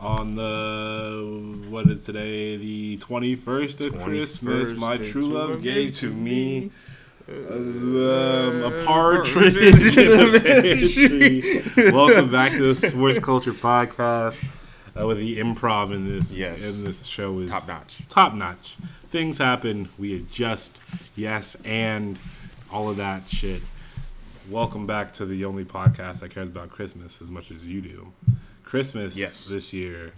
on the what is today the 21st of Christmas my true love gave to me Uh, um, a partridge partridge in a pear. Welcome back to the Sports Culture Podcast. Uh, with the improv in this Yes. in this show is Top notch. Top notch. Things happen. We adjust. Yes, and all of that shit. Welcome back to the only podcast that cares about Christmas as much as you do. Christmas Yes. this year.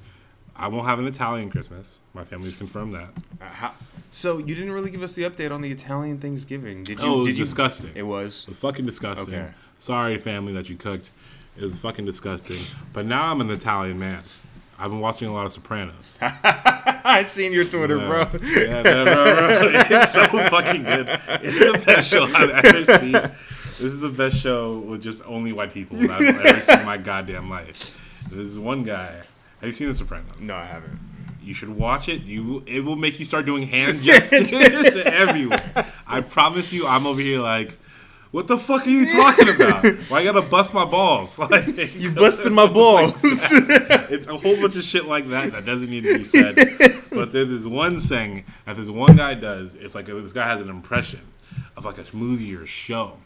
I won't have an Italian Christmas. My family's confirmed that. Uh, how- so you didn't really give us the update on the Italian Thanksgiving, did you? Oh, it was did you? disgusting. It was. It was fucking disgusting. Okay. Sorry, family, that you cooked. It was fucking disgusting. But now I'm an Italian man. I've been watching a lot of Sopranos. I seen your Twitter, Yeah. bro. Yeah, no, no, no. It's so fucking good. It's the best show I've ever seen. This is the best show with just only white people that I've ever seen in my goddamn life. This is one guy. Have you seen The Sopranos? No, I haven't. You should watch it. You it will make you start doing hand gestures everywhere. I promise you, I'm over here like, what the fuck are you talking about? Why you gotta bust my balls? Like You busted my balls. it's a whole bunch of shit like that that doesn't need to be said. But there's this one thing that this one guy does. It's like this guy has an impression of like a movie or show,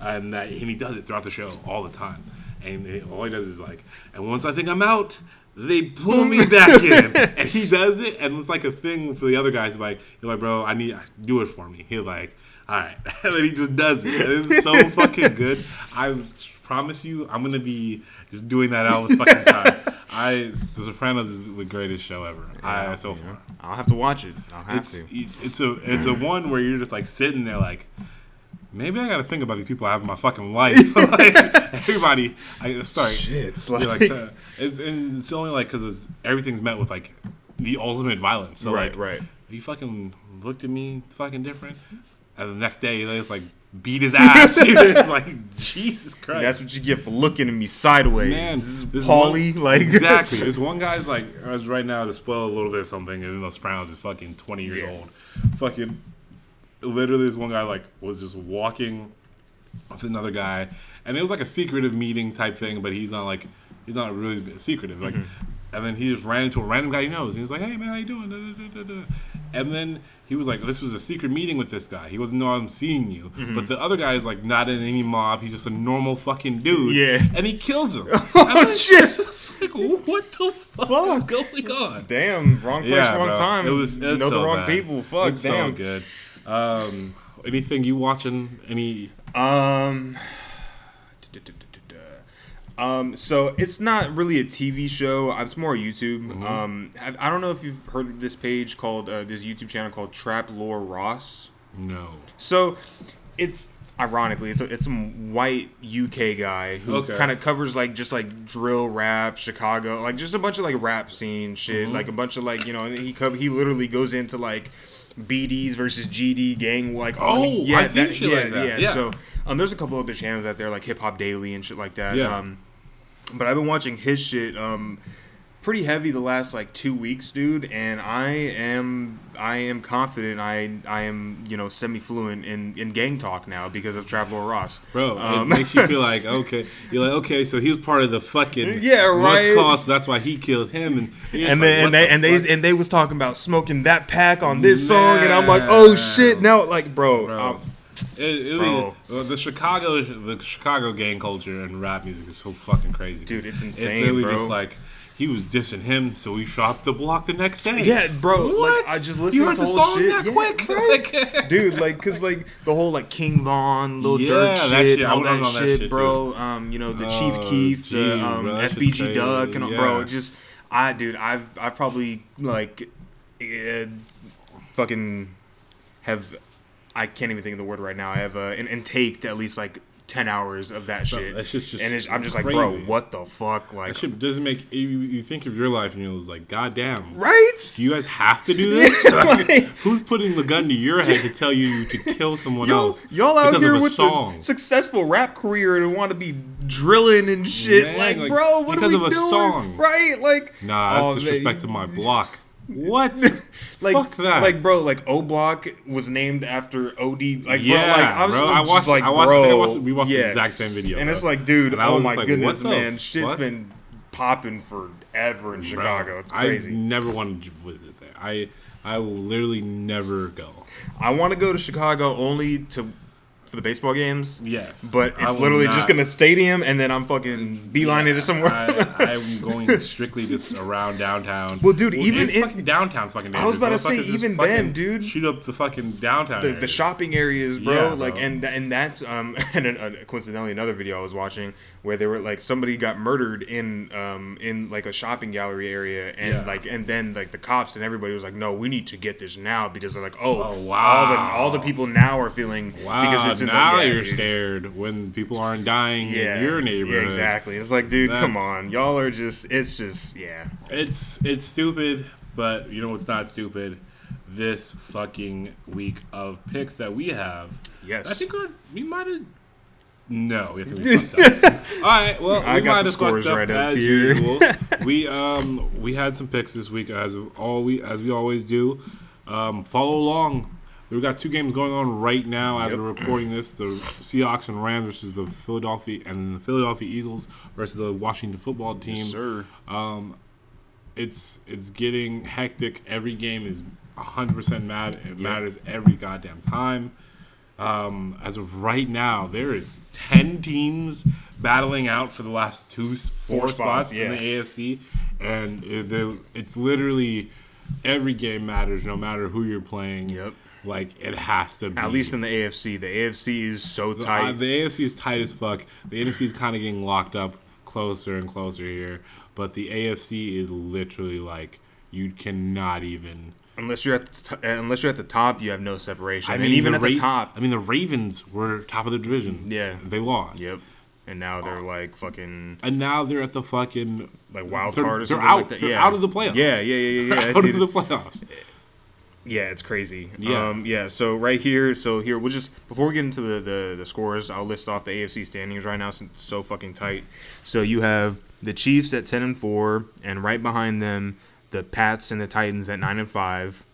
and that and he does it throughout the show all the time. And it, all he does is like, and once I think I'm out, they pull me back in, and he does it, and it's like a thing for the other guys. Like, you're like, bro, I need do it for me. He'll like, all right, and then he just does it, and it's so fucking good. I promise you, I'm gonna be just doing that all the fucking time. I The Sopranos is the greatest show ever. I so far. I'll have to watch it. I'll have It's to. it's a it's a one where you're just like sitting there like. Maybe I gotta think about these people I have in my fucking life. like, everybody, I sorry, Shit, it's like- like, uh, it's, it's only like because everything's met with like the ultimate violence. So Right, like, right. You fucking looked at me fucking different, and the next day just like beat his ass. Like Jesus Christ. That's what you get for looking at me sideways. Man, this is Paulie, one- like exactly. This one guy's like, as right now to spoil a little bit of something, even though Sopranos is fucking twenty years Yeah. old. Fucking, literally, this one guy like was just walking with another guy, and it was like a secretive meeting type thing, but he's not like he's not really secretive. Like, mm-hmm. and then he just ran into a random guy he knows. He was like, "Hey man, how you doing?" Da, da, da. And then he was like, "This was a secret meeting with this guy. He wasn't know I'm seeing you." Mm-hmm. But the other guy is like not in any mob. He's just a normal fucking dude. Yeah. and he kills him. oh shit. It's like, what the fuck, is going on? Damn, wrong place, Yeah, wrong bro. time. It was know the wrong bad. people. Fuck, it's damn. so good. Um, anything you watching? Any? Um. Um, so it's not really a TV show. It's more YouTube. Mm-hmm. Um, I, I don't know if you've heard of this page called uh, this YouTube channel called Trap Lore Ross. No. So it's ironically it's a, it's some white UK guy who Okay. kind of covers like just like drill rap, Chicago, like just a bunch of like rap scene shit, Mm-hmm. like a bunch of like you know and he cover, he literally goes into like BDs versus GD gang like Oh, yeah I've seen shit yeah, like that. yeah Yeah. so um there's a couple other channels out there like Hip Hop Daily and shit like that Yeah. um but I've been watching his shit um pretty heavy the last like two weeks, dude, and I am I am confident I I am you know semi fluent in in gang talk now because of Trap Lore Ross, Bro, Um, it makes you feel like okay. You're like okay, so he was part of the fucking Yeah, right. West Coast. That's why he killed him, and and like, then and they the and they and they was talking about smoking that pack on this song, and I'm like, oh shit, now like bro, Bro. um, It, it Bro. the Chicago, the Chicago gang culture and rap music is so fucking crazy, Dude, it's It's insane, literally bro. just like he was dissing him, so he shot the block the next day. Yeah, bro, like, What? I just listened You to the the whole song shit. that Yeah, quick, right. Like- dude like because like the whole like king von lil Yeah, durk shit, shit, all that, that shit, shit, bro um you know the Oh, chief keef the um, bro, fbg duck and bro just i dude i've i probably like uh, fucking have i can't even think of the word right now i have uh and, and taked at least like 10 hours of that shit that shit's just and it's, i'm just like bro what the fuck like That shit doesn't make you, you think of your life and you're like, God damn. right Do you guys have to do this? like- Who's putting the gun to your head to tell you to kill someone Y'all, else? y'all out here with song? a successful rap career and want to be drilling and shit. Man, like, like, bro, what because are we of a doing? song. Right? Like, Nah, that's oh, disrespect to my block. What? Like, Fuck that. Like, bro, like O Block was named after OD. Like, yeah, bro, like I was bro. I watched. like, I watched, bro, I watched we watched yeah. the exact same video. And bro. it's like, dude, And oh my like, goodness, what man, shit's fuck? been popping forever in Chicago. It's crazy. I never wanted to visit there. I I will literally never go. I want to go to Chicago only to for the baseball games. Yes, But it's literally not- just gonna stadium and then I'm fucking beelining it somewhere. I, I'm going strictly just around downtown. Well, dude, even in- fucking downtown's fucking. I was about to say, even then, dude. shoot up the fucking downtown. the, area. the shopping areas, bro. Yeah, like, bro. and and that's um, and uh, coincidentally another video I was watching where they were like somebody got murdered in um in like a shopping gallery area, and Yeah. like and then like the cops and everybody was like, no, we need to get this now because they're like, oh, Oh, all the wow. all the people now are feeling Wow, because it's in now the, yeah, you're scared when people aren't dying Yeah, in your neighborhood. Yeah, exactly. It's like, dude, come on, y'all are just. It's just, yeah. It's it's stupid, but you know what's not stupid? This fucking week of picks that we have. Yes. I think our, we might have. No, we think we fucked up. All right, well, I we got might the have fucked scores up right up as here. usual. we um we had some picks this week as of all we as we always do. Um, follow along. We've got two games going on right now as Yep. we're recording this: the Seahawks and Rams versus the Philadelphia and the Philadelphia Eagles versus the Washington Football Team sir. Um, it's it's getting hectic. Every game is 100% mad. It matters every goddamn time. Um, as of right now, there is 10 teams battling out for the last two, four, Four spots, spots, in the AFC, and it's literally every game matters, no matter who you're playing. Yep. Like it has to be. At least in the AFC, the AFC is so Uh, tight. the AFC is tight as fuck. The NFC is kind of getting locked up closer and closer here, but the AFC is literally like you cannot even. Unless you're at the t- unless you're at the top, you have no separation. I and mean, even the at the top, I mean, the Ravens were top of the division. Yeah. they lost. yep. And now they're like fucking And now they're at the fucking like wild they're, card or they're out. like. They're yeah. out of the playoffs. Yeah, yeah, yeah, yeah. Yeah out of the playoffs. Yeah, it's crazy. Yeah. Um, yeah. So right here, so here we'll just before we get into the, the the scores, I'll list off the AFC standings right now since it's so fucking tight. So you have the Chiefs at ten and four, and right behind them, the Pats and the Titans at nine and five.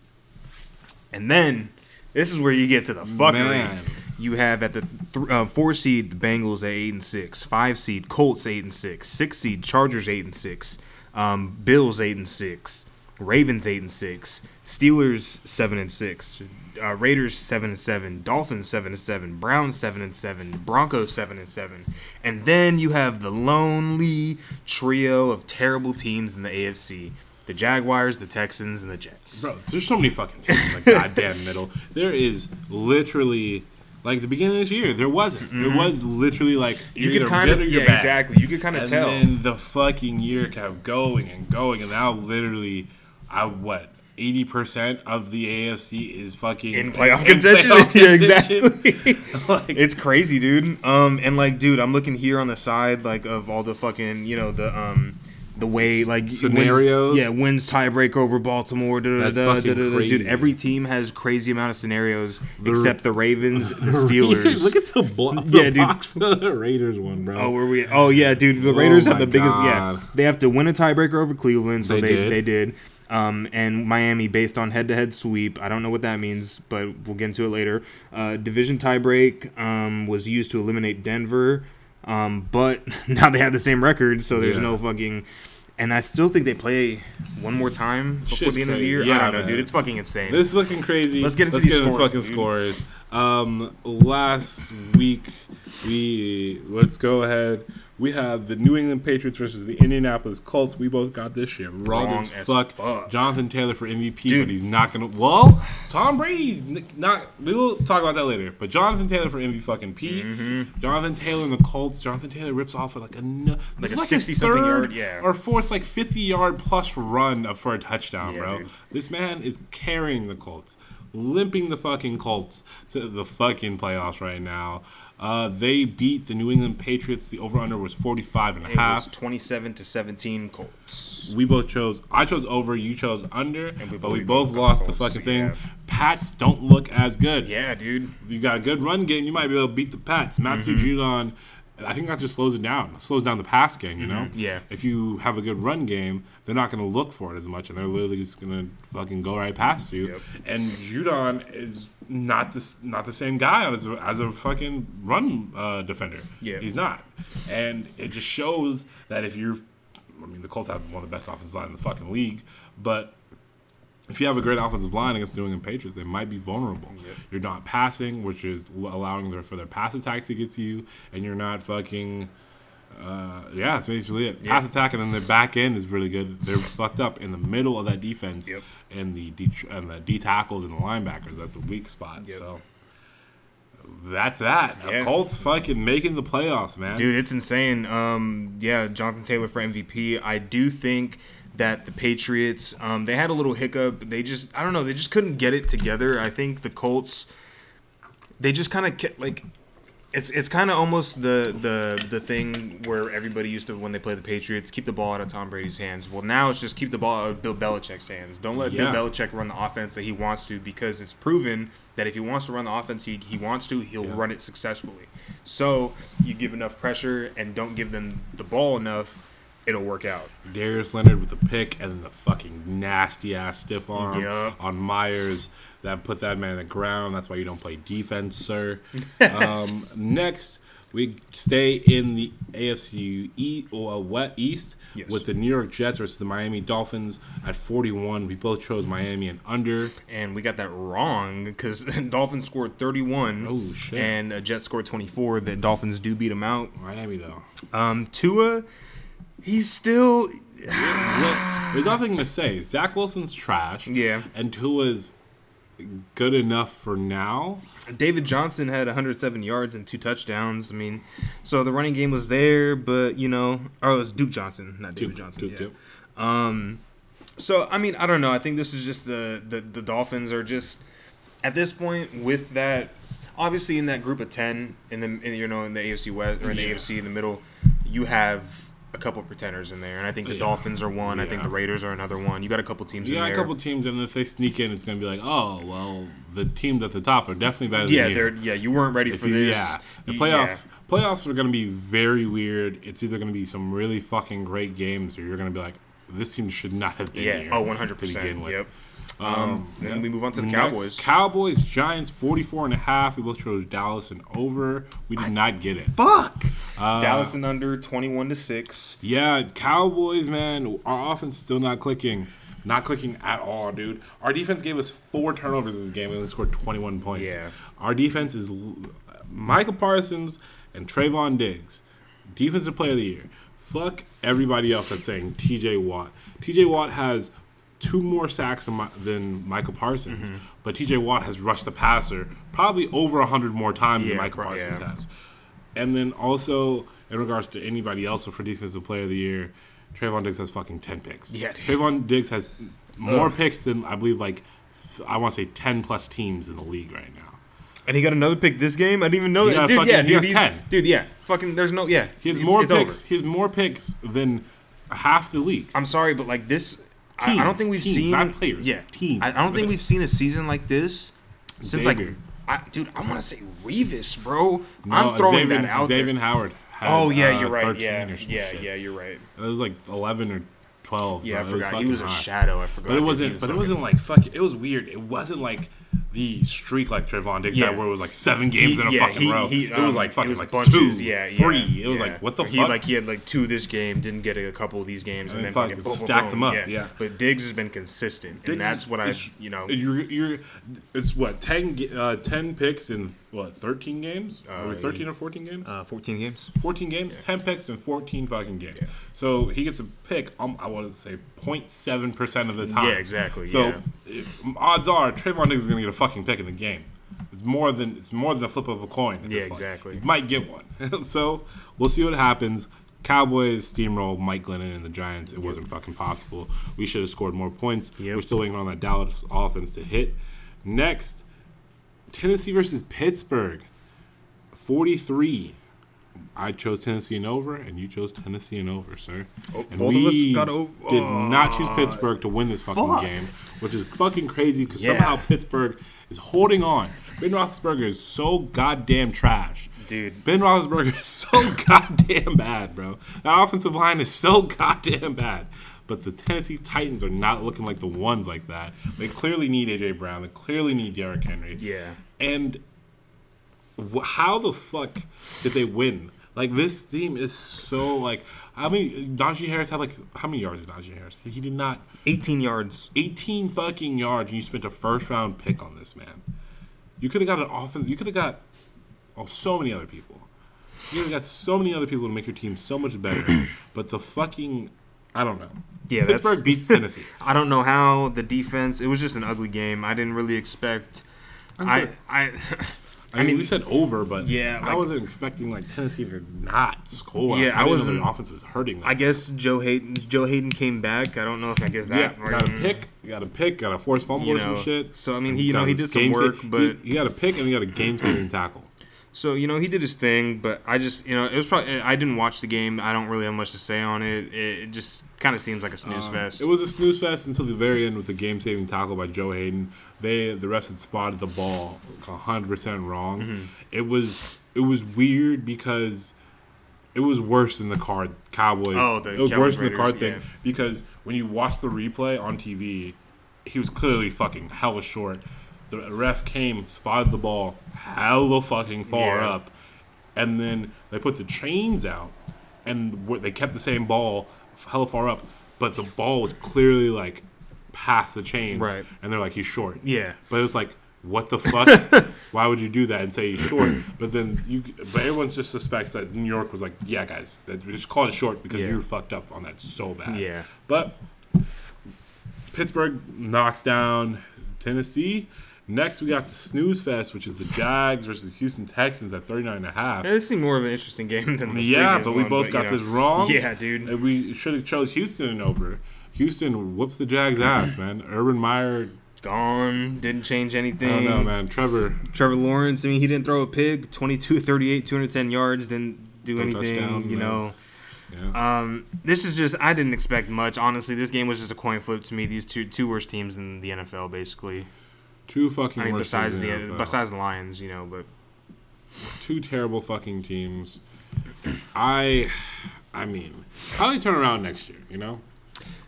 And then this is where you get to the fuckery. Man. You have at the th- uh, four seed the Bengals at eight and six, five seed Colts eight and six, six seed Chargers eight and six, um, Bills eight and six, Ravens eight and six, Steelers seven and six, uh, Raiders seven and seven, Dolphins seven and seven, Browns seven and seven, Broncos seven and seven, and then you have the lonely trio of terrible teams in the AFC: the Jaguars, the Texans, and the Jets. Bro, there's so many fucking teams in the goddamn middle. There is literally like the beginning of this year, there wasn't. There was literally like Mm-hmm. You could kind of, good or you're yeah, exactly. You could kind of tell. And then the fucking year kept going and going, and now literally, I what eighty percent of the AFC is fucking in playoff in contention. playoff yeah, exactly. Like- it's crazy, dude. Um, and like, dude, I'm looking here on the side, like, of all the fucking, you know, the um, the way like wins- Scenarios? yeah, wins tiebreak over Baltimore. Da, da, That's da. Dude, every team has crazy amount of scenarios The- except the Ravens, the Steelers. Look at the, blo- Yeah, the dude. box for the Raiders one, bro. Oh, were we? Oh, yeah, dude. The Raiders have the biggest. Yeah, they have to win a tiebreaker over Cleveland, so They they did. they did. Um, and Miami based on head-to-head sweep. I don't know what that means, but we'll get into it later. Uh, division tiebreak um, was used to eliminate Denver, um, but now they have the same record, so there's Yeah. no fucking. And I still think they play one more time before Shit's the end of the year. Yeah, I don't know, man. dude. It's fucking insane. This is looking crazy. Let's get into Let's these get scores, fucking dude. scores. Um, last week we let's go ahead. We have the New England Patriots versus the Indianapolis Colts. We both got this shit wrong, Wrong as, as fuck. fuck. Jonathan Taylor for MVP, Dude. but he's not gonna. Well, Tom Brady's not. We'll talk about that later. But Jonathan Taylor for MVP fucking P. Mm-hmm. Jonathan Taylor and the Colts. Jonathan Taylor rips off like a Like a like his 60-something third yard, yeah. or fourth like 50 yard plus run for a touchdown, Yeah, bro. dude. This man is carrying the Colts, limping the fucking Colts to the fucking playoffs right now. Uh, they beat the New England Patriots. The over under was 45 and a it was half. 27 to 17 Colts. We both chose. I chose over. You chose under. we but we both lost the Colts, fucking thing. yeah. Pats don't look as good. Yeah, dude. You got a good run game, you might be able to beat the Pats. Matthew Mm-hmm. Judon, I think that just slows it down. It slows down the pass game, you know? Mm-hmm. Yeah. If you have a good run game, they're not going to look for it as much, and they're literally just going to fucking go right past you. Yep. And Judon is not this not the same guy as a, as a fucking run uh, defender. Yeah. He's not. And it just shows that if you're I mean, the Colts have one of the best offensive line in the fucking league, but if you have a great offensive line against New England Patriots, they might be vulnerable. You're not passing, which is allowing their, for their pass attack to get to you, and you're not fucking. Uh, yeah, that's basically it. Pass attack, and then their back end is really good. They're fucked up in the middle of that defense, Yep. and the D, and the D tackles and the linebackers. That's the weak spot. Yep. So that's that. The Yeah. Colts fucking making the playoffs, man. Dude, it's insane. Um, yeah, Jonathan Taylor for MVP. I do think that the Patriots, um, they had a little hiccup. They just, I don't know, they just couldn't get it together. I think the Colts, they just kind of kept like. It's, it's kind of almost the, the the thing where everybody used to when they play the Patriots keep the ball out of Tom Brady's hands. Well, now it's just keep the ball out of Bill Belichick's hands. Don't let Yeah. Bill Belichick run the offense that he wants to because it's proven that if he wants to run the offense he, he wants to, he'll Yeah. run it successfully. So you give enough pressure and don't give them the ball enough, it'll work out. Darius Leonard with the pick and the fucking nasty ass stiff arm Yup. on Meyers that put that man on the ground. That's why you don't play defense, sir. um, next, we stay in the AFC e- or West East Yes. with the New York Jets versus the Miami Dolphins at 41. We both chose Miami and under. And we got that wrong because Dolphins scored 31 Oh, shit. and uh, Jets scored 24. The Dolphins do beat them out. Miami though. Um, Tua, he's still Look, there's nothing to say. Zach Wilson's trash. Yeah. And Tua's good enough for now. David Johnson had 107 yards and two touchdowns. I mean, so the running game was there, but you know, or it was Duke Johnson, not David Duke- Johnson. Duke, yeah. Duke. Um, so I mean, I don't know. I think this is just the the, the Dolphins are just at this point with that. Obviously, in that group of ten, in the in, you know in the AFC West or in Yeah. the AFC in the middle, you have a couple pretenders in there, and I think the Yeah. Dolphins are one. I think the Raiders are another one. You got a couple teams You in got a couple teams, and if they sneak in, it's going to be like, oh, well, the teams at the top are definitely better yeah, than they're yeah. You weren't ready If for you- this. Yeah, the You- playoff yeah. playoffs are going to be very weird. It's either going to be some really fucking great games, or you're going to be like, this team should not have been Yeah. here. Oh, 100 to begin percent. Yep. Um, Um, then yeah. we move on to the Next, Cowboys. Cowboys, Giants, 44 and a half. We both chose Dallas and over. We did not get it. Fuck. Uh, Dallas and under 21 to six. Yeah, Cowboys, man. Our offense still not clicking. Not clicking at all, dude. Our defense gave us four turnovers this game and we scored 21 points. Yeah. Our defense is Michael Parsons and Trevon Diggs. Defensive player of the year. Fuck everybody else that's saying TJ Watt. TJ Watt has two more sacks than, Mi- than Michael Parsons, Mm-hmm. but TJ Watt has rushed the passer probably over 100 more times than Michael Parsons yeah. has. And then also in regards to anybody else for defensive player of the year, Trevon Diggs has fucking ten picks. Yeah, dude. Trevon Diggs has more picks than I believe like I want to say ten plus teams in the league right now. And he got another pick this game. I didn't even know He that. Dude, fucking- yeah, he dude, has 10. Dude, yeah. Fucking, there's no, yeah. He has It's- more it's picks. over. He has more picks than half the league. I'm sorry, but like this, I, I don't think we've teams, seen not players, Yeah, teams. I, I don't think we've seen a season like this since Xavier. like, I, dude, I want to say Revis, bro. No, I'm throwing Xavier, that out Xavier there. Howard. Had, Oh yeah, uh, you're right. 13 Yeah, yeah, shit. yeah, you're right. It was like eleven or twelve. Yeah, I bro. Was forgot. He fucking was a high. shadow. I forgot. But it wasn't. was But it wasn't like fuck. It was weird. It wasn't like the streak like Trevon Diggs Yeah. had, where it was like seven games He- in a yeah, fucking he- row. he, it was um, like fucking was like bunches, two, yeah, yeah, three. It was like what the he, fuck? Like he had like two this game, didn't get a couple of these games, and, And then fuck, fucking boom, boom, stacked boom, them up, yeah. But Diggs has been consistent, Diggs and that's what I, you know, You're, you're, it's what 10, uh, 10 picks in what thirteen games? Are we Uh, thirteen or fourteen games? uh, 14 games. 14 games, 10 picks in 14 fucking games. So he gets a pick, um, I want to say 0.7% of the time. Yeah, exactly, So yeah. odds are Trevon Diggs is going to get a fucking pick in the game. It's more than it's more than a flip of a coin. at this Yeah, point. exactly. He might get one. so we'll see what happens. Cowboys steamroll Mike Glennon and the Giants. It wasn't fucking possible. We should have scored more points. Yep. We're still waiting on that Dallas offense to hit. Next, Tennessee versus Pittsburgh. 43. I chose Tennessee and over, and you chose Tennessee and over, sir. Oh, and both of us we got o- did uh, not choose Pittsburgh to win this fucking fuck. game, which is fucking crazy because Yeah. somehow Pittsburgh is holding on. Ben Roethlisberger is so goddamn trash. Dude. Ben Roethlisberger is so goddamn bad, bro. That offensive line is so goddamn bad. But the Tennessee Titans are not looking like the ones like that. They clearly need AJ Brown. They clearly need Derrick Henry. Yeah. And how the fuck did they win Like this team is so like. how many Najee Harris had like how many yards did Najee Harris? He did not 18 yards. 18 fucking yards, and you spent a first round pick on this man. You could have got an offense. You could have got oh so many other people. You could have got so many other people to make your team so much better. but the fucking I don't know. Yeah, Pittsburgh beats Tennessee. I don't know how the defense. It was just an ugly game. I didn't really expect. I I. I mean, we said over, but Yeah, I like- wasn't expecting like Tennessee to not score. Yeah, I, I wasn't- the offense was hurting. Them. I guess Joe Haden. Joe Haden came back. I don't know if I guess yeah, that. got a pick, got a pick, got a forced fumble You or some shit. so, I mean, he- you know, he did some work, he- but- he, got a pick and he got a game saving tackle. So you know he did his thing, but I just you know it was probably I didn't watch the game. I don't really have much to say on it. It, just kind of seems like a snooze Um, fest. It was a snooze fest until the very end with the game saving tackle by Joe Haden. They the refs had spotted the ball hundred percent wrong. Mm-hmm. It was it was weird because it was worse than the card Cowboys. Oh, the it was Cowboys worse than the card Raiders, thing because when you watch the replay on TV, he was clearly fucking hella short. The ref came, spotted the ball hella fucking far Yeah. up, and then they put the chains out, and they kept the same ball hella far up, but the ball was clearly like past the chains, Right. And they're like, he's short, yeah, But it was like, what the fuck? Why would you do that and say he's short? But then you, but everyone just suspects that New York was like, yeah, guys, that we just call it short because Yeah. you were fucked up on that so bad. Yeah. But Pittsburgh knocks down Tennessee. Next, we got the snooze fest, which is the Jags versus Houston Texans at 39 and a half. it seemed more of an interesting game than the Yeah, but we one, both you got know. this wrong. Yeah, dude. And we should have chose Houston over. Houston whoops the Jags' ass, man. Urban Meyer, Gone. Didn't change I anything. don't know, man. Trevor, Trevor Lawrence. I mean, he didn't throw a pig. 22, 38, 210 yards. Didn't do No anything. touchdown, you no. know. yeah. Um, this is just I didn't expect much. Honestly, this game was just a coin flip to me. These two two worst teams in the NFL, basically. Two fucking I mean, besides teams the NFL. besides the Lions, you know, but two terrible fucking teams. I, I mean, how do they turn around next year? You know,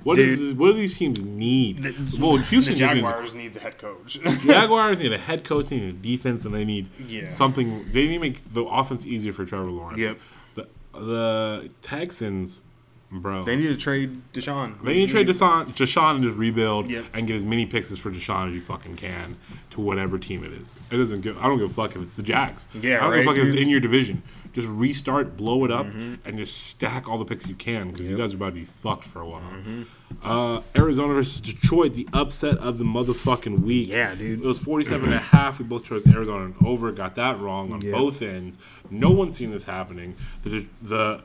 what Dude. is what do these teams need? well, Houston just needs needs a head coach. Jaguars need a head coach, they need a defense, and they need Yeah. something. They need to make the offense easier for Trevor Lawrence. Yep. The the Texans, bro. they need to trade Deshaun. They need to trade Deshaun, Deshaun and just rebuild Yep. and get as many picks as for Deshaun as you fucking can to whatever team it is. It doesn't give. I don't give a fuck if it's the Jags. Yeah, I don't give a right, fuck if it's in your division. Just restart, blow it up, Mm-hmm. and just stack all the picks you can because you guys are about to be fucked for a while. Mm-hmm. Uh, Arizona versus Detroit, the upset of the motherfucking week. Yeah, dude. It was 47 and a half. We both chose Arizona and over. Got that wrong on Yep. both ends. No one's seen this happening. The the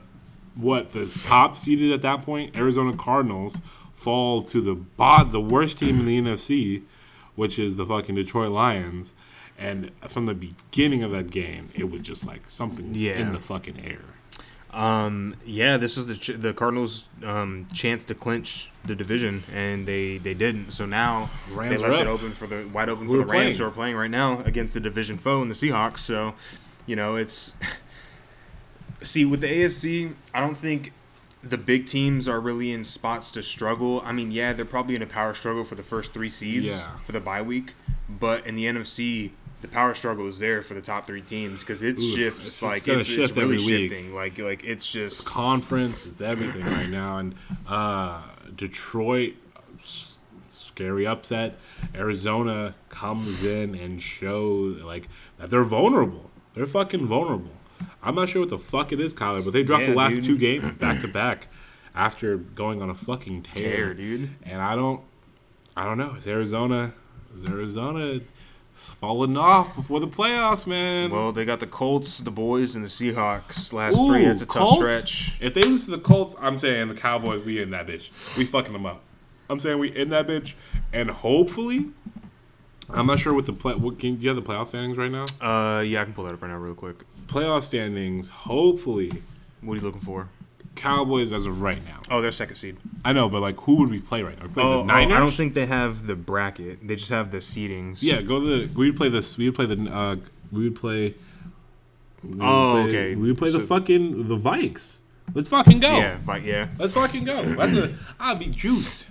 what the top seeded at that point, Arizona Cardinals fall to the bot the worst team in the NFC, which is the fucking Detroit Lions. And from the beginning of that game, it was just like something's Yeah. in the fucking air. Um, yeah, this is the ch- the Cardinals' um, chance to clinch the division, and they, they didn't. So now Rams they left it open for the wide open Who for the Rams, playing? who are playing right now against the division foe in the Seahawks. So, you know, it's see with the AFC, I don't think the big teams are really in spots to struggle. I mean, yeah, they're probably in a power struggle for the first three seeds Yeah. for the bye week, but in the NFC. The power struggle is there for the top three teams because it Ooh, shifts it's- it's like it's, shift it's really every week. shifting. Like like it's just Conference, it's everything right now. And uh, Detroit, s- scary upset. Arizona comes in and shows like that they're vulnerable. They're fucking vulnerable. I'm not sure what the fuck it is, Kyler, but they dropped the last dude. two games back to back after going on a fucking tear. tear, dude. And I don't, I don't know. Is Arizona, is Arizona falling off before the playoffs, man? Well, they got the Colts, the boys, and the Seahawks. Last Ooh, three, it's a tough stretch. If they lose to the Colts, I'm saying the Cowboys, we in that bitch. We fucking them up. I'm saying we in that bitch, and hopefully, I'm not sure what the play. What can do you have the playoff standings right now? Uh, yeah, I can pull that up right now, real quick. Playoff standings. Hopefully, What are you looking for? Cowboys as of right now. Oh, they're second seed. I know, but like, who would we play right now? We play Oh, the oh, Niners. I don't think they have the bracket. They just have the seedings. Yeah, go to the. We would play this. We would play the. Uh, we would play. we Oh, play- okay. We would play the fucking the Vikes. Let's fucking go. Yeah, fi- yeah. Let's fucking go. That's a, I'd be juiced.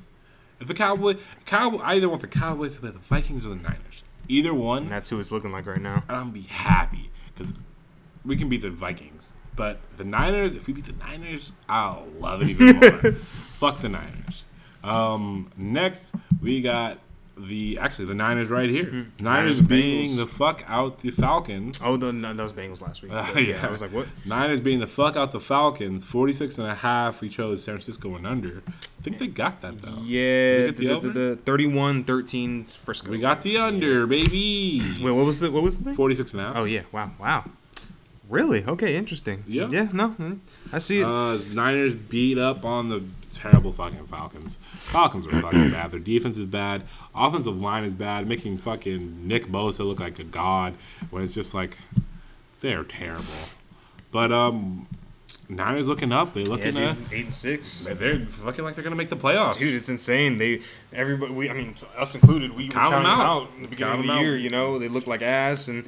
If the Cowboy, Cowboy, I either want the Cowboys to play the Vikings or the Niners. Either one, And that's who it's looking like right now. and I'm be happy because we can beat the Vikings. But the Niners, if we beat the Niners, I'll love it even more. Fuck the Niners. Um, next, we got the actually the Niners right here. Niners, Hmm. Niners, being the fuck out the Falcons. Oh, the, no, those Bengals last week. Uh, yeah. yeah. I was like, what? Niners being the fuck out the Falcons. 46 and a half. We chose San Francisco and under. I think they got that though. Yeah, the the, the, the 31-13 Frisco. We got the under, baby. Wait, what was the what was the thing? 46 and a half. Oh yeah, wow, wow. Really? Okay, interesting. Yeah. Yeah, no, mm, I see it. Uh, Niners beat up on the terrible fucking Falcons. Falcons are fucking bad. Their defense is bad. Offensive line is bad, making fucking Nick Bosa look like a god when it's just like they're terrible. But um, Niners looking up. They yeah, looking dude, uh, eight and six. they're looking like they're gonna make the playoffs. Dude, it's insane. They everybody. We, I mean, us included. We were counting them out. out in the beginning Count of the 'em out. year. You know, they look like ass, and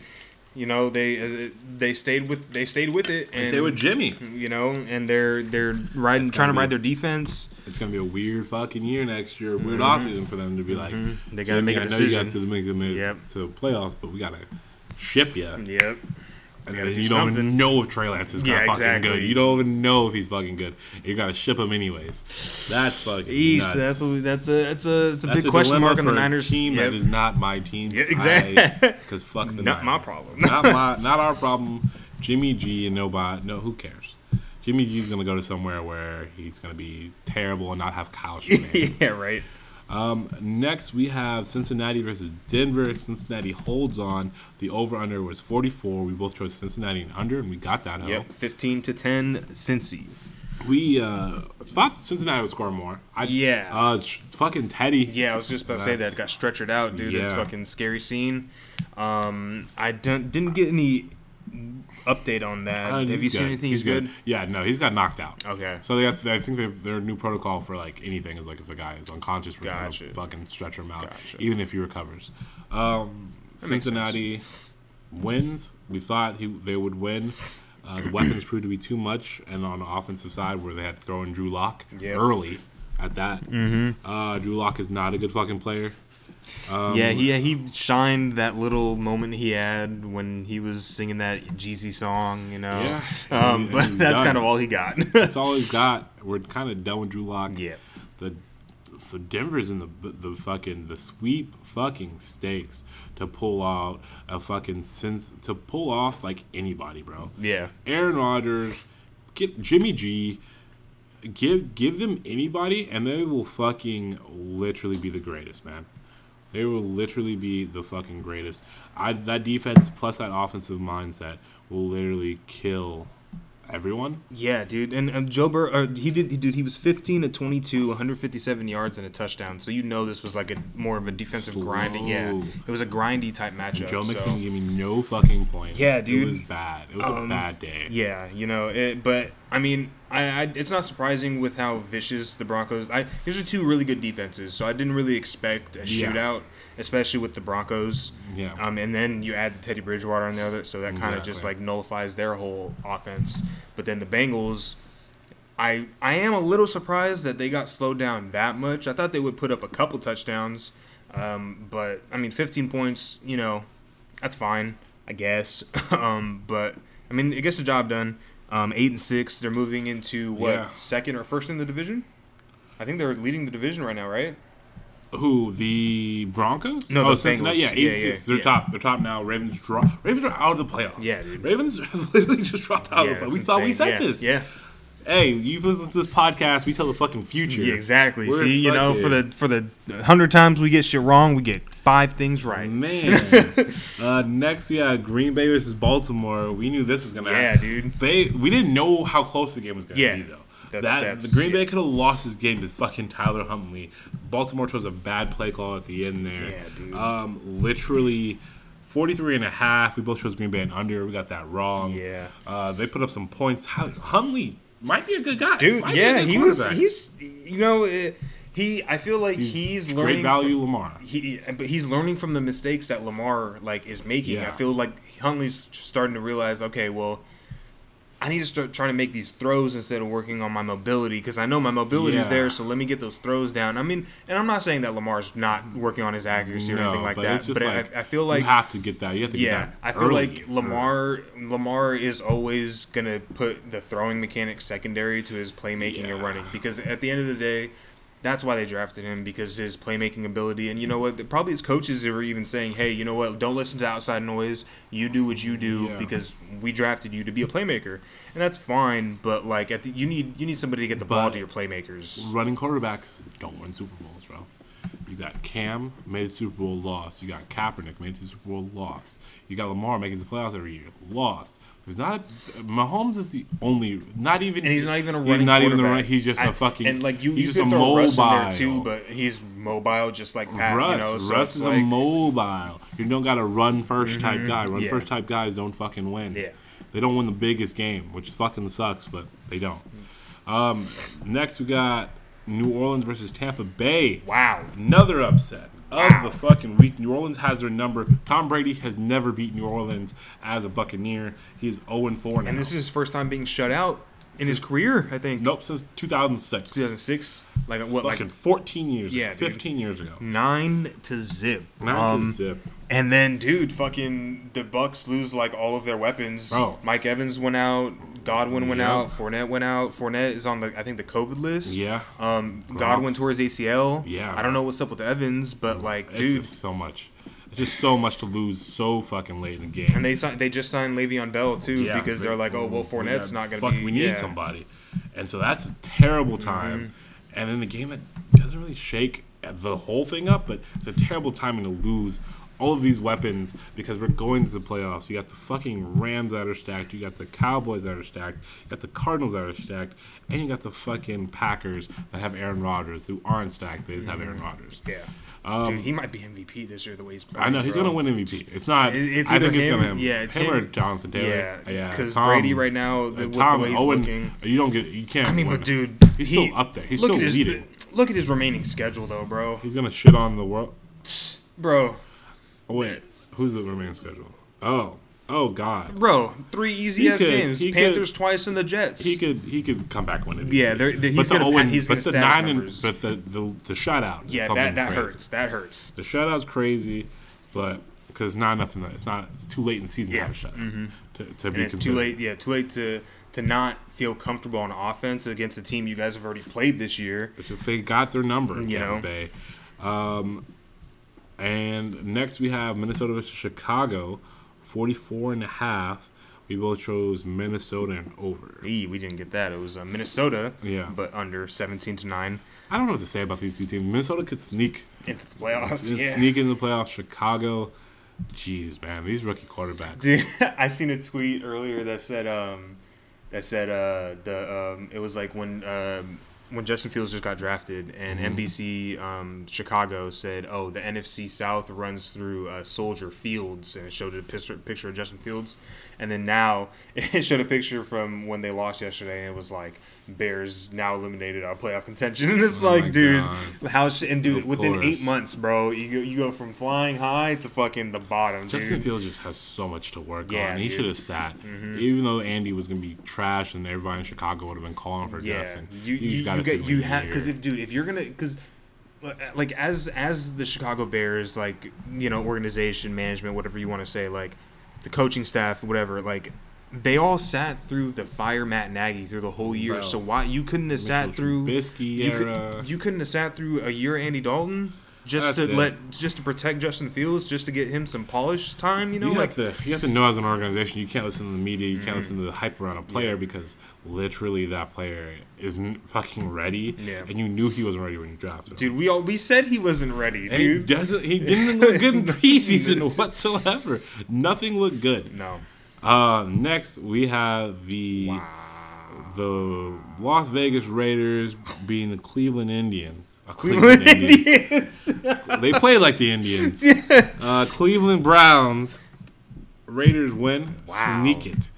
you know they uh, they stayed with they stayed with it. And They stay with Jimmy. you know, and they're they're riding, trying to gonna ride be- their defense. It's gonna be a weird fucking year next year. Weird offseason for them to be like, Mm-hmm. They gotta Jimmy, make a I know you got to make the miss Yep. to playoffs, but we gotta ship you. Yep. And gotta do you don't even know if Trey Lance is kind Yeah, of fucking exactly. good. You don't even know if he's fucking good. You gotta ship him anyways. That's fucking East. nuts. That's a, that's a that's a it's a That's big question mark on the Niners team Yep. that is not my team. Yeah, exactly. Because fuck the Not my problem. not my, not our problem. Jimmy G and nobody. No, who cares? Jimmy G's gonna go to somewhere where he's gonna be terrible and not have Kyle Shanahan. yeah, right. Um, next, we have Cincinnati versus Denver. Cincinnati holds on. The over under was 44. We both chose Cincinnati and under, and we got that. hoe. Yep, fifteen to ten, Cincy. We uh, thought Cincinnati would score more. I, Yeah. Uh, sh- fucking Teddy. Yeah, I was just about to say that got stretchered out, dude. It's Yeah. fucking scary scene. Um, I don't didn't get any update on that. Uh, Have he's you seen anything? He's, good. Yeah, no, he's got knocked out. Okay. So they got, I think they, their new protocol for like anything is like if a guy is unconscious, we're Gotcha. to fucking stretch him out, Gotcha. even if he recovers. Um, Cincinnati wins. We thought he they would win. Uh, the weapons proved to be too much, and on the offensive side, where they had to throw in Drew Lock Yep. early at that. Mm-hmm. Uh, Drew Lock is not a good fucking player. Um, yeah, he he shined that little moment he had when he was singing that Jeezy song, you know. Yeah. Um, And but he's that's done. kind of all he got. That's all he's got. We're kind of done with Drew Lock. yeah. the so Denver's in the the fucking the sweep fucking stakes to pull out a fucking sense to pull off like anybody, bro. Yeah. Aaron Rodgers, get Jimmy G, give give them anybody, and they will fucking literally be the greatest, man. They will literally be the fucking greatest. I that defense plus that offensive mindset will literally kill everyone. Yeah, dude, and, and Joe Burrow, he did, he, dude, he was 15 to 22, 157 yards and a touchdown. So you know this was like a more of a defensive grinding. Yeah, it was a grindy type matchup. Joe so- Mixon gave me no fucking points. Yeah, dude. It was bad. It was a Um, bad day. Yeah, you know, it, but I mean, I, I it's not surprising with how vicious the Broncos. I these are two really good defenses, so I didn't really expect a Yeah. shootout, especially with the Broncos. Yeah. Um, and then you add the Teddy Bridgewater on the other, so that kind of just like nullifies their whole offense. But then the Bengals. I I am a little surprised that they got slowed down that much. I thought they would put up a couple touchdowns, um, but I mean, 15 points, you know, that's fine, I guess. um, but I mean, it gets the job done. Um, eight and six, they're moving into what Yeah. second or first in the division? I think they're leading the division right now, right? Who the Broncos? No, oh, the Cincinnati. Bengals. Yeah, eight Yeah, yeah. They're yeah. top. They're top now. Ravens drop. Ravens are out of the playoffs. Yeah, dude. Ravens literally just dropped out of the playoffs. We thought we said this. Yeah, Hey, you've listened to this podcast. We tell the fucking future. yeah, exactly. We're See, you know, for the for the hundred times we get shit wrong, we get five things right. Man. uh, next, we had Green Bay versus Baltimore. We knew this was gonna happen. Yeah, happen. dude. They we didn't know how close the game was gonna be though. That's- that that's- the Green Bay could have lost this game to fucking Tyler Huntley. Baltimore chose a bad play call at the end there. Yeah, dude. Um, literally 43 and a half. We both chose Green Bay and under. We got that wrong. Yeah. Uh, they put up some points. Huntley might be a good guy. Dude, Might yeah, he was. He's, you know, uh, he. I feel like he's, learning. great from- value Lamar. he but he's learning from the mistakes that Lamar like is making. Yeah. I feel like Huntley's starting to realize, okay, well, I need to start trying to make these throws instead of working on my mobility because I know my mobility is there. So let me get those throws down. I mean, and I'm not saying that Lamar's not working on his accuracy or anything like that, but like, I, I feel like you have to get that. You have to yeah, I feel early. like Lamar Lamar is always gonna put the throwing mechanic secondary to his playmaking and Yeah. running because at the end of the day, that's why they drafted him because his playmaking ability. And you know what? Probably his coaches are even saying hey you know what? Don't listen to outside noise. You do what you do Yeah. because we drafted you to be a playmaker. And that's fine but like at the, you need you need somebody to get the ball to your playmakers. running quarterbacks don't win Super Bowls, bro. You got Cam made the Super Bowl lost. You got Kaepernick made the Super Bowl lost. You got Lamar making the playoffs every year lost. There's not a, Mahomes is the only not even and he's not even a he's not even a quarterback. run, he's just a fucking and like you, he's you just a mobile Russ in there too, but he's mobile just like Pat. Russ, you know, so Russ is like, a mobile. You don't got a run 1st type guy. Run Yeah. first type guys don't fucking win. Yeah. They don't win the biggest game, which fucking sucks, but they don't. Um, next we got New Orleans versus Tampa Bay. Wow. Another upset of Wow. the fucking week. New Orleans has their number. Tom Brady has never beat New Orleans as a Buccaneer. He's 0 4 now. And this is his first time being shut out in This his career, I think. nope since 2006. 2006. Like what? Fucking Like 14 years. Yeah, ago, dude. 15 years ago. nine to zip. Not Um, to zip. And then, dude, fucking the Bucs lose like all of their weapons. Bro. Mike Evans went out. Godwin went out. Fournette went out. Fournette is on the I think the COVID list. Yeah. Um, Godwin tore his ACL. Yeah. I don't know what's up with Evans, but like, It's dude. just so much. It's just so much to lose so fucking late in the game. And they signed, they just signed Le'Veon Bell too Yeah, because they- they're like, oh well, we Fournette's not gonna fuck, be. We need yeah. somebody, and so that's a terrible Mm-hmm. time. And then the game that doesn't really shake the whole thing up, but it's a terrible timing to lose all of these weapons because we're going to the playoffs. You got the fucking Rams that are stacked. You got the Cowboys that are stacked. You got the Cardinals that are stacked, and you got the fucking Packers that have Aaron Rodgers who aren't stacked. They just have Aaron Rodgers. Yeah. dude, he might be MVP this year the way he's playing. Um, I know he's gonna win MVP. It's not. It's I think it's him- gonna him. yeah, it's him, or. Jonathan Taylor. Yeah, yeah. because Tom- Brady right now, the, uh, Tom the way he's Owen. looking. You don't get. You can't. I mean, win. but dude, he's he- still up there. He's still at his, leading. Look at his remaining schedule, though, bro. He's gonna shit on the world. Bro, wait, who's the remaining schedule? Oh, oh God, bro, three easy He ass could- games. he Panthers could- twice and the Jets. he could he could come back one of these. Yeah, they're- they're- he's but the gonna pa- Owen, he's but the nine and but the the the shutout. yeah, that that crazy. hurts. That hurts. The shutout's crazy, but because it's not enough in the, it's not it's too late in the season Yeah. to have a shutout to, to be it's too late. Yeah, too late to to not feel comfortable on offense against a team you guys have already played this year. Just they got their number, You know. Bay. Um, and next we have Minnesota versus Chicago, 44 and a half. We both chose Minnesota and over. Eee, we didn't get that. It was uh, Minnesota. Yeah. but under seventeen to nine I don't know what to say about these two teams. Minnesota could sneak, into the playoffs. Yeah. sneak into the playoffs. Chicago, jeez, man, these rookie quarterbacks. Dude, I seen a tweet earlier that said um that said uh the um it was like when um when Justin Fields just got drafted and Mm-hmm. NBC um Chicago said oh the NFC South runs through uh, Soldier Fields and it showed a picture picture of Justin Fields and then now it showed a picture from when they lost yesterday and it was like Bears now eliminated our playoff contention and it's Oh like dude God. how sh- and dude Of within course. eight months bro you go you go from flying high to fucking the bottom Justin dude. Fields just has so much to work Yeah, on. He. Mm-hmm. should have sat. Even though Andy was going to be trash and everybody in Chicago would have been calling for Yeah, Justin. you you, you, gotta you have because if dude if you're gonna because like as as the Chicago Bears like you know organization management whatever you want to say like the coaching staff whatever like they all sat through the fire Matt Nagy through the whole year Bro. so why you couldn't have sat through Trubisky you, era. could, you couldn't have sat through a year Andy Dalton just That's to it. let just to protect Justin Fields just to get him some polish time you know you like have to you have to know as an organization you can't listen to the media you Mm-hmm. can't listen to the hype around a player because literally that player isn't fucking ready Yeah. and you knew he wasn't ready when you drafted him. dude we all we said he wasn't ready and he doesn't he didn't look good in preseason whatsoever nothing looked good no uh next we have the the Las Vegas Raiders being the Cleveland Indians Uh, Cleveland Indians they play like the Indians. Uh, Cleveland Browns, Raiders win, Wow. sneak it.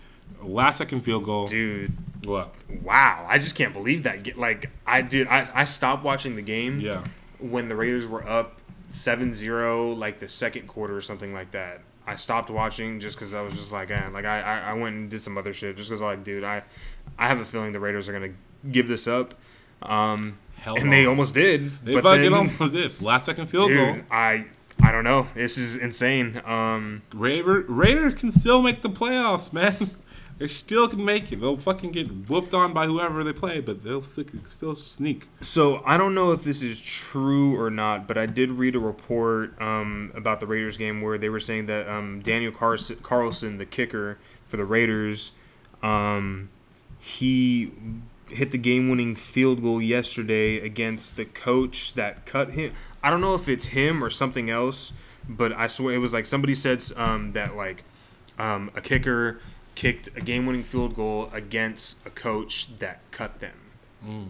Last second field goal. dude What? Wow, I just can't believe that. Like I did, I, I stopped watching the game Yeah. when the Raiders were up 7-0, like the second quarter or something like that. I stopped watching just because I was just like, eh. like I, I, went and did some other shit just because like, dude, I, I have a feeling the Raiders are gonna give this up, um, Hell and they almost did. They but fucking then, almost did. Last second field dude, goal. I, I don't know. This is insane. Um, Raider, Raiders can still make the playoffs, man. They still can make it. They'll fucking get whooped on by whoever they play, but they'll still, sneak. So I don't know if this is true or not, but I did read a report um, about the Raiders game where they were saying that um, Daniel Carlson, Carlson, the kicker for the Raiders, um, he hit the game-winning field goal yesterday against the coach that cut him. I don't know if it's him or something else, but I swear it was like somebody said um, that like um, a kicker kicked a game-winning field goal against a coach that cut them.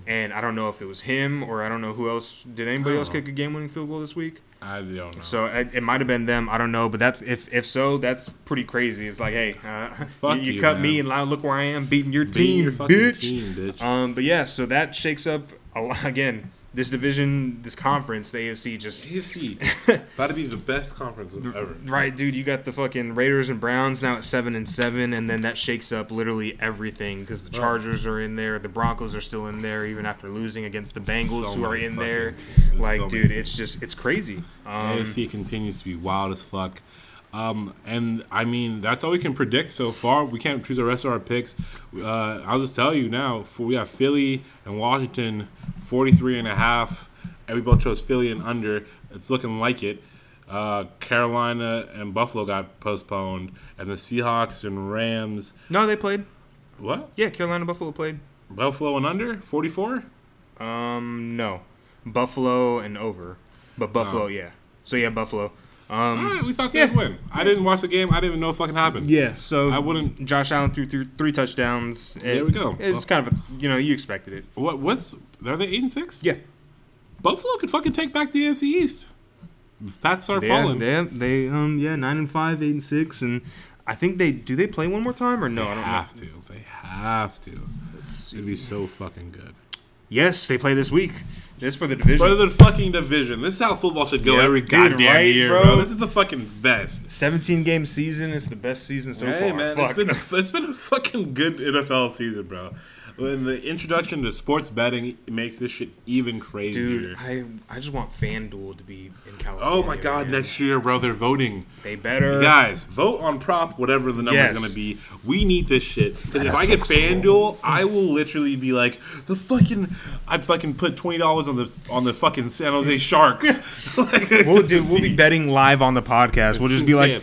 And I don't know if it was him or I don't know who else. Did anybody else know. kick a game-winning field goal this week? I don't know. So it, it might have been them. I don't know, but that's if if so, that's pretty crazy. It's like, hey, uh, Fuck you, you you, cut man. me, and now look where I am, beating your Beating team, your bitch. team, bitch. Um, but yeah, so that shakes up a lot. Again, this division, this conference, the AFC, just AFC about to be the best conference ever. right, dude. You got the fucking Raiders and Browns now at seven and seven, and then that shakes up literally everything because the Chargers are in there, the Broncos are still in there, even after losing against the Bengals, So who are in there. Like, so dude, it's just it's crazy. Um, AFC continues to be wild as fuck. Um, and I mean, that's all we can predict so far. We can't choose the rest of our picks. Uh, I'll just tell you now, for we have Philly and Washington, 43 and a half. And we both chose Philly and under. It's looking like it. Uh, Carolina and Buffalo got postponed. And the Seahawks and Rams. no, they played. What? Yeah, Carolina Buffalo played. Buffalo and under? 44? Um, no, Buffalo and over, but Buffalo, Oh. yeah. So yeah, Buffalo. All Um, right, we thought they yeah. would win. I didn't watch the game. I didn't even know what fucking happened. yeah. So I wouldn't- Josh Allen threw, threw three touchdowns. There we go. It's kind of a, you know you expected it. What? What's? Are they eight and six? Yeah. Buffalo could fucking take back the AFC East. If Pats start They, falling. they, they, um, yeah, nine and five, eight and six, and I think they do. They play one more time or no? They I don't have know. to. They have to. Let's It'd be so fucking good. Yes, they play this week. This for the division. For the fucking division. This is how football should go Yeah, every goddamn right, year, bro? bro. This is the fucking best. 17 game season It's the best season so hey far. man, Fuck. it's been a, it's been a fucking good NFL season, bro. When the introduction to sports betting makes this shit even crazier. Dude, I I just want FanDuel to be in California. oh my god, man. next year, bro, they're voting. They better. Guys, vote on prop, whatever the number's Yes. gonna be. We need this shit. Because if I get FanDuel, I will literally be like, the fucking, I fucking put twenty dollars on the on the fucking San Jose Sharks. like, We'll, do, we'll be betting live on the podcast. We'll just be like,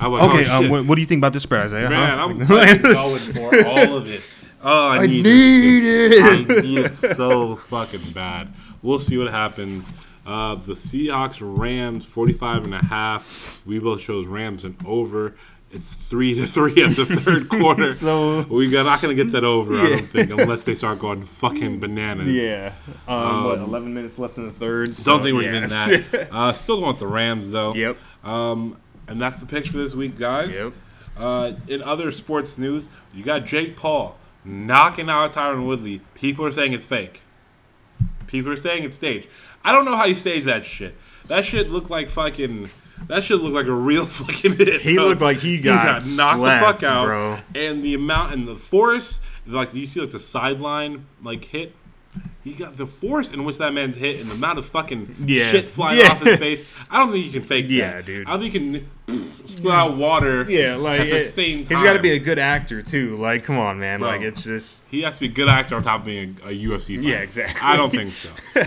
okay, oh, um, what, what do you think about this spread, Isaiah? Man, Huh? I'm going for all of it. Oh, I, need, it! shit. I need it so fucking bad. We'll see what happens. Uh, the Seahawks Rams 45 and a half. We both chose Rams and over. It's three to three at the third quarter. So- we are not gonna get that over. I don't think unless they start going fucking bananas. yeah. Um, what, 11 minutes left in the third. so, Don't think we're yeah. getting that. Uh, still going with the Rams though. Yep. Um, and that's the picks for this week, guys. Yep. Uh, in other sports news, you got Jake Paul knocking out Tyron Woodley. People are saying it's fake. People are saying it's staged. I don't know how you stage that shit. That shit looked like fucking. That shit looked like a real fucking hit. He bro. looked like he got knocked slapped, the fuck out, bro. And the amount and the force, like you see, like the sideline like hit. He got the force in which that man's hit and the amount of fucking Yeah. shit flying Yeah. off his face. I don't think you can fake Yeah, that. dude. I don't think you can spill out water. Yeah, like at the it- same time. He's got to be a good actor too. Like, come on, man. Bro. Like, it's just He has to be a good actor on top of being a, a UFC fighter. Yeah, exactly. I don't think so.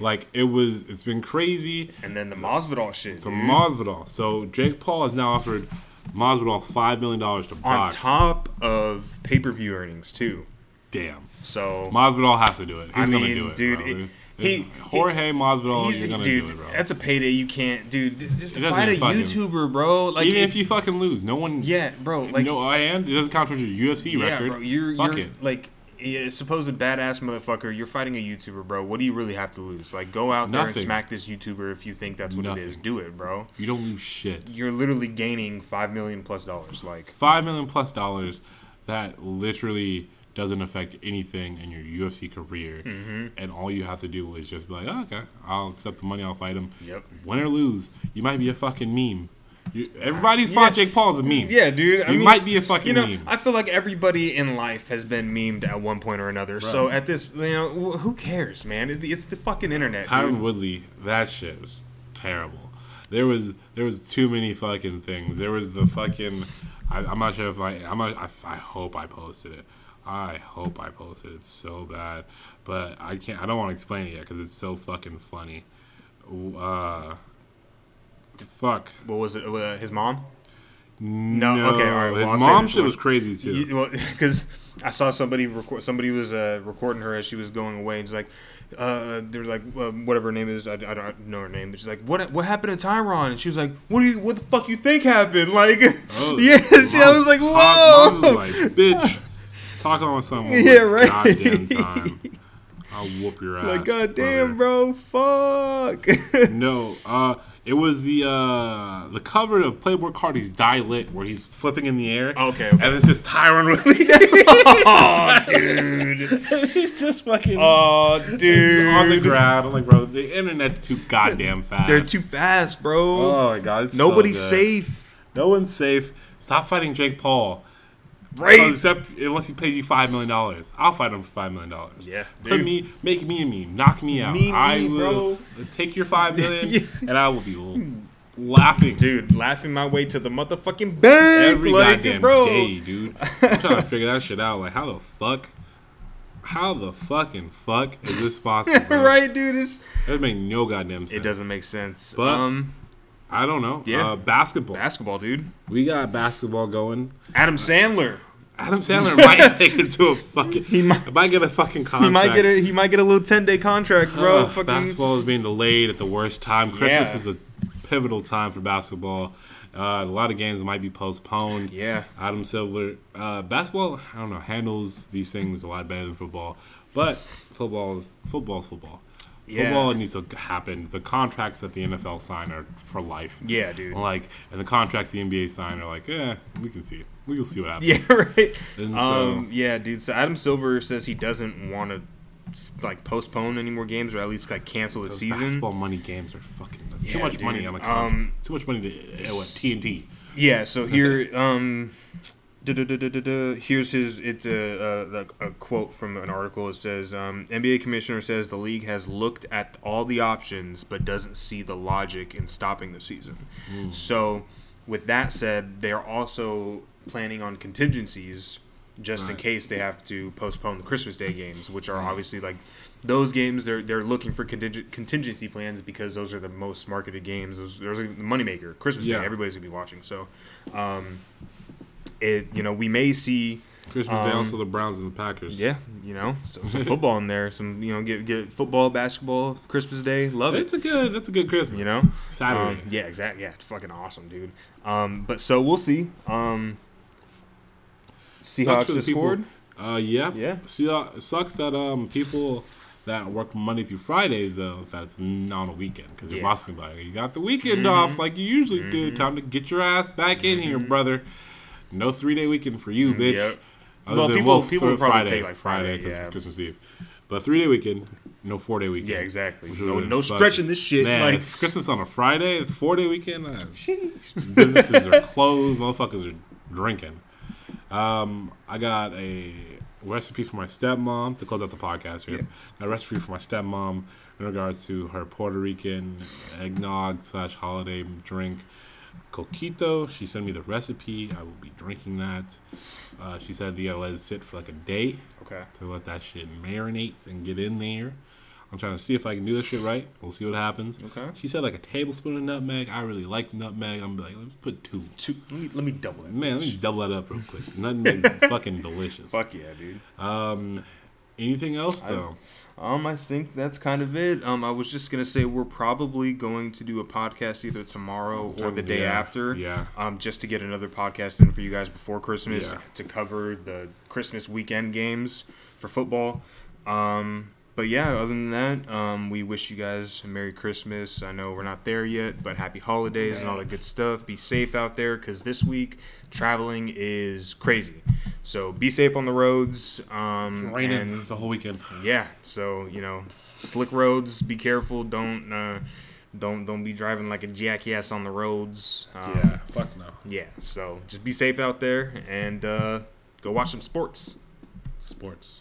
like it was, it's been crazy. and then the Masvidal shit, The dude. Masvidal. So Jake Paul has now offered Masvidal five million dollars to buy. on top of pay per view earnings too. Damn. So Masvidal has to do it. He's I gonna do it, dude, it- he- Jorge Masvidal, you're gonna dude. do it, bro. That's a payday you can't, dude. Just fight a YouTuber, bro. Like, Even if you fucking lose, no one. yeah, bro. Like, no, oh, and it doesn't count towards your UFC yeah, record. bro. You're, Fuck you're it. like. Yeah, supposed badass motherfucker, you're fighting a YouTuber, bro. What do you really have to lose? Like, go out there and smack this YouTuber if you think that's what it is. Do it, bro. You don't lose shit. You're literally gaining five million plus dollars. Like, Five million plus dollars that literally doesn't affect anything in your UFC career, Mm-hmm. and all you have to do is just be like, oh, okay, I'll accept the money, I'll fight him. Yep. Win or lose, you might be a fucking meme. You, everybody's fought Jake Paul's a meme. Yeah, dude. I You mean, might be a fucking you know, meme. I feel like everybody in life has been memed at one point or another. So at this, you know, who cares, man? It, it's the fucking internet. Tyron dude. Woodley, that shit was terrible. There was there was too many fucking things. There was the fucking. I, I'm not sure if I. I'm. Not, I, I hope I posted it. I hope I posted it. It's so bad, but I can't. I don't want to explain it yet because it's so fucking funny. Uh, fuck. What was it? Uh, his mom? No. okay, all right, well, His mom shit one. was crazy too. Well, Because I saw somebody record. Somebody was uh, recording her as she was going away, and she's like, uh, "They're like, uh, whatever her name is. I, I don't know her name, but she's like, what What happened to Tyron?" And she was like, "What do you? What the fuck you think happened?" Like, Oh, yeah. She, I was like, "Whoa." was like, bitch. Talking on someone. Yeah, right. Goddamn time. I'll whoop your ass. like, goddamn, brother. bro, fuck. No, uh, it was the uh, the cover of Playboi Carti's Die Lit, where he's flipping in the air. Okay, okay. And it's just Tyron Woodley. oh, dude. he's just fucking Oh, dude. on the ground. I'm like, bro, the internet's too goddamn fast. They're too fast, bro. Oh my god. it's so Nobody's good. safe. No one's safe. Stop fighting Jake Paul. Right. Except unless he pays you five million dollars, I'll fight him for five million dollars. Yeah, put dude. me, make me a meme, knock me out. Me, I me, will take your five million, Yeah. and I will be laughing Dude, laughing my way to the motherfucking bank. every like, goddamn bro. day, dude. I'm trying to figure that shit out. Like, how the fuck, how the fucking fuck is this possible? right, dude. It's, It doesn't make no goddamn sense. it doesn't make sense. But- um, I don't know. Yeah. Uh, basketball. basketball, dude. we got basketball going. Adam Sandler. Adam Sandler might make it to a fucking. He might- might, get a fucking contract. He might get a he might get a little ten day contract, bro. Ugh, Fucking basketball is being delayed at the worst time. Christmas Yeah. is a pivotal time for basketball. Uh, a lot of games might be postponed. Yeah. Adam Silver. Uh, basketball, I don't know, handles these things a lot better than football. But football is football's football. Yeah. Football needs to happen. The contracts that the NFL sign are for life. Yeah, dude. Like, and the contracts the NBA sign are like, yeah, we can see. We can see what happens. Yeah, right. And um, so- yeah, dude. So Adam Silver says he doesn't want to like postpone any more games or at least like cancel the season. basketball money games are fucking. That's too Yeah, much money dude. on a contract. Um, too much money to uh, what TNT. Yeah, so here, um, here's his. It's a, a, a quote from an article. It says, um, "NBA commissioner says the league has looked at all the options, but doesn't see the logic in stopping the season." So, with that said, they are also planning on contingencies just in case they have to postpone the Christmas Day games, which are obviously like those games. They're they're looking for contingency plans because those are the most marketed games. Those, those are the moneymaker. Christmas Yeah. Day, everybody's gonna be watching. So, um, it you know we may see Christmas Day, Um, also the Browns and the Packers. yeah you know some, some football in there. Some you know get get football, basketball, Christmas Day. Love it. it's a good. That's a good Christmas. You know, Saturday. Um, yeah, exactly. Yeah, it's fucking awesome, dude. Um, but so we'll see. Um, Seahawks just scored. Uh, yeah. Yeah. See, uh, it sucks that um people that work Monday through Fridays though that's not a weekend because you're Yeah. Mm-hmm. You got the weekend off like you usually do. Time to get your ass back in here, brother. No three day weekend for you, bitch. Yep. Other Well, than- people- for people probably Friday, take, like, Friday, because yeah. Christmas Eve. But three day weekend, no four day weekend. Yeah, exactly. No, no been stretching this shit. Man, like Christmas on a Friday, four day weekend. Uh, businesses are closed. Motherfuckers are drinking. Um, I got a recipe for my stepmom to close out the podcast here. A recipe for my stepmom in regards to her Puerto Rican eggnog slash holiday drink, coquito. She sent me the recipe. I will be drinking that. Uh, she said you gotta let it sit for like a day okay. to let that shit marinate and get in there. I'm trying to see if I can do this shit right. We'll see what happens. Okay. She said like a tablespoon of nutmeg. I really like nutmeg. I'm like, let's put two. Two, let me let me double it. Man, let me double that up real quick. Nutmeg's fucking delicious. Fuck yeah, dude. Um, anything else though? Um, I think that's kind of it. Um, I was just gonna say we're probably going to do a podcast either tomorrow or the day Yeah, after. yeah. Um, just to get another podcast in for you guys before Christmas Yeah. to cover the Christmas weekend games for football. Um, but yeah, other than that, um, we wish you guys a Merry Christmas. I know we're not there yet, but Happy Holidays and all that good stuff. Be safe out there because this week traveling is crazy. So be safe on the roads. Um, Raining the whole weekend. yeah, so you know, slick roads. Be careful. Don't uh, don't don't be driving like a jackass on the roads. Um, yeah, fuck no. Yeah. So just be safe out there and uh, go watch some sports. Sports.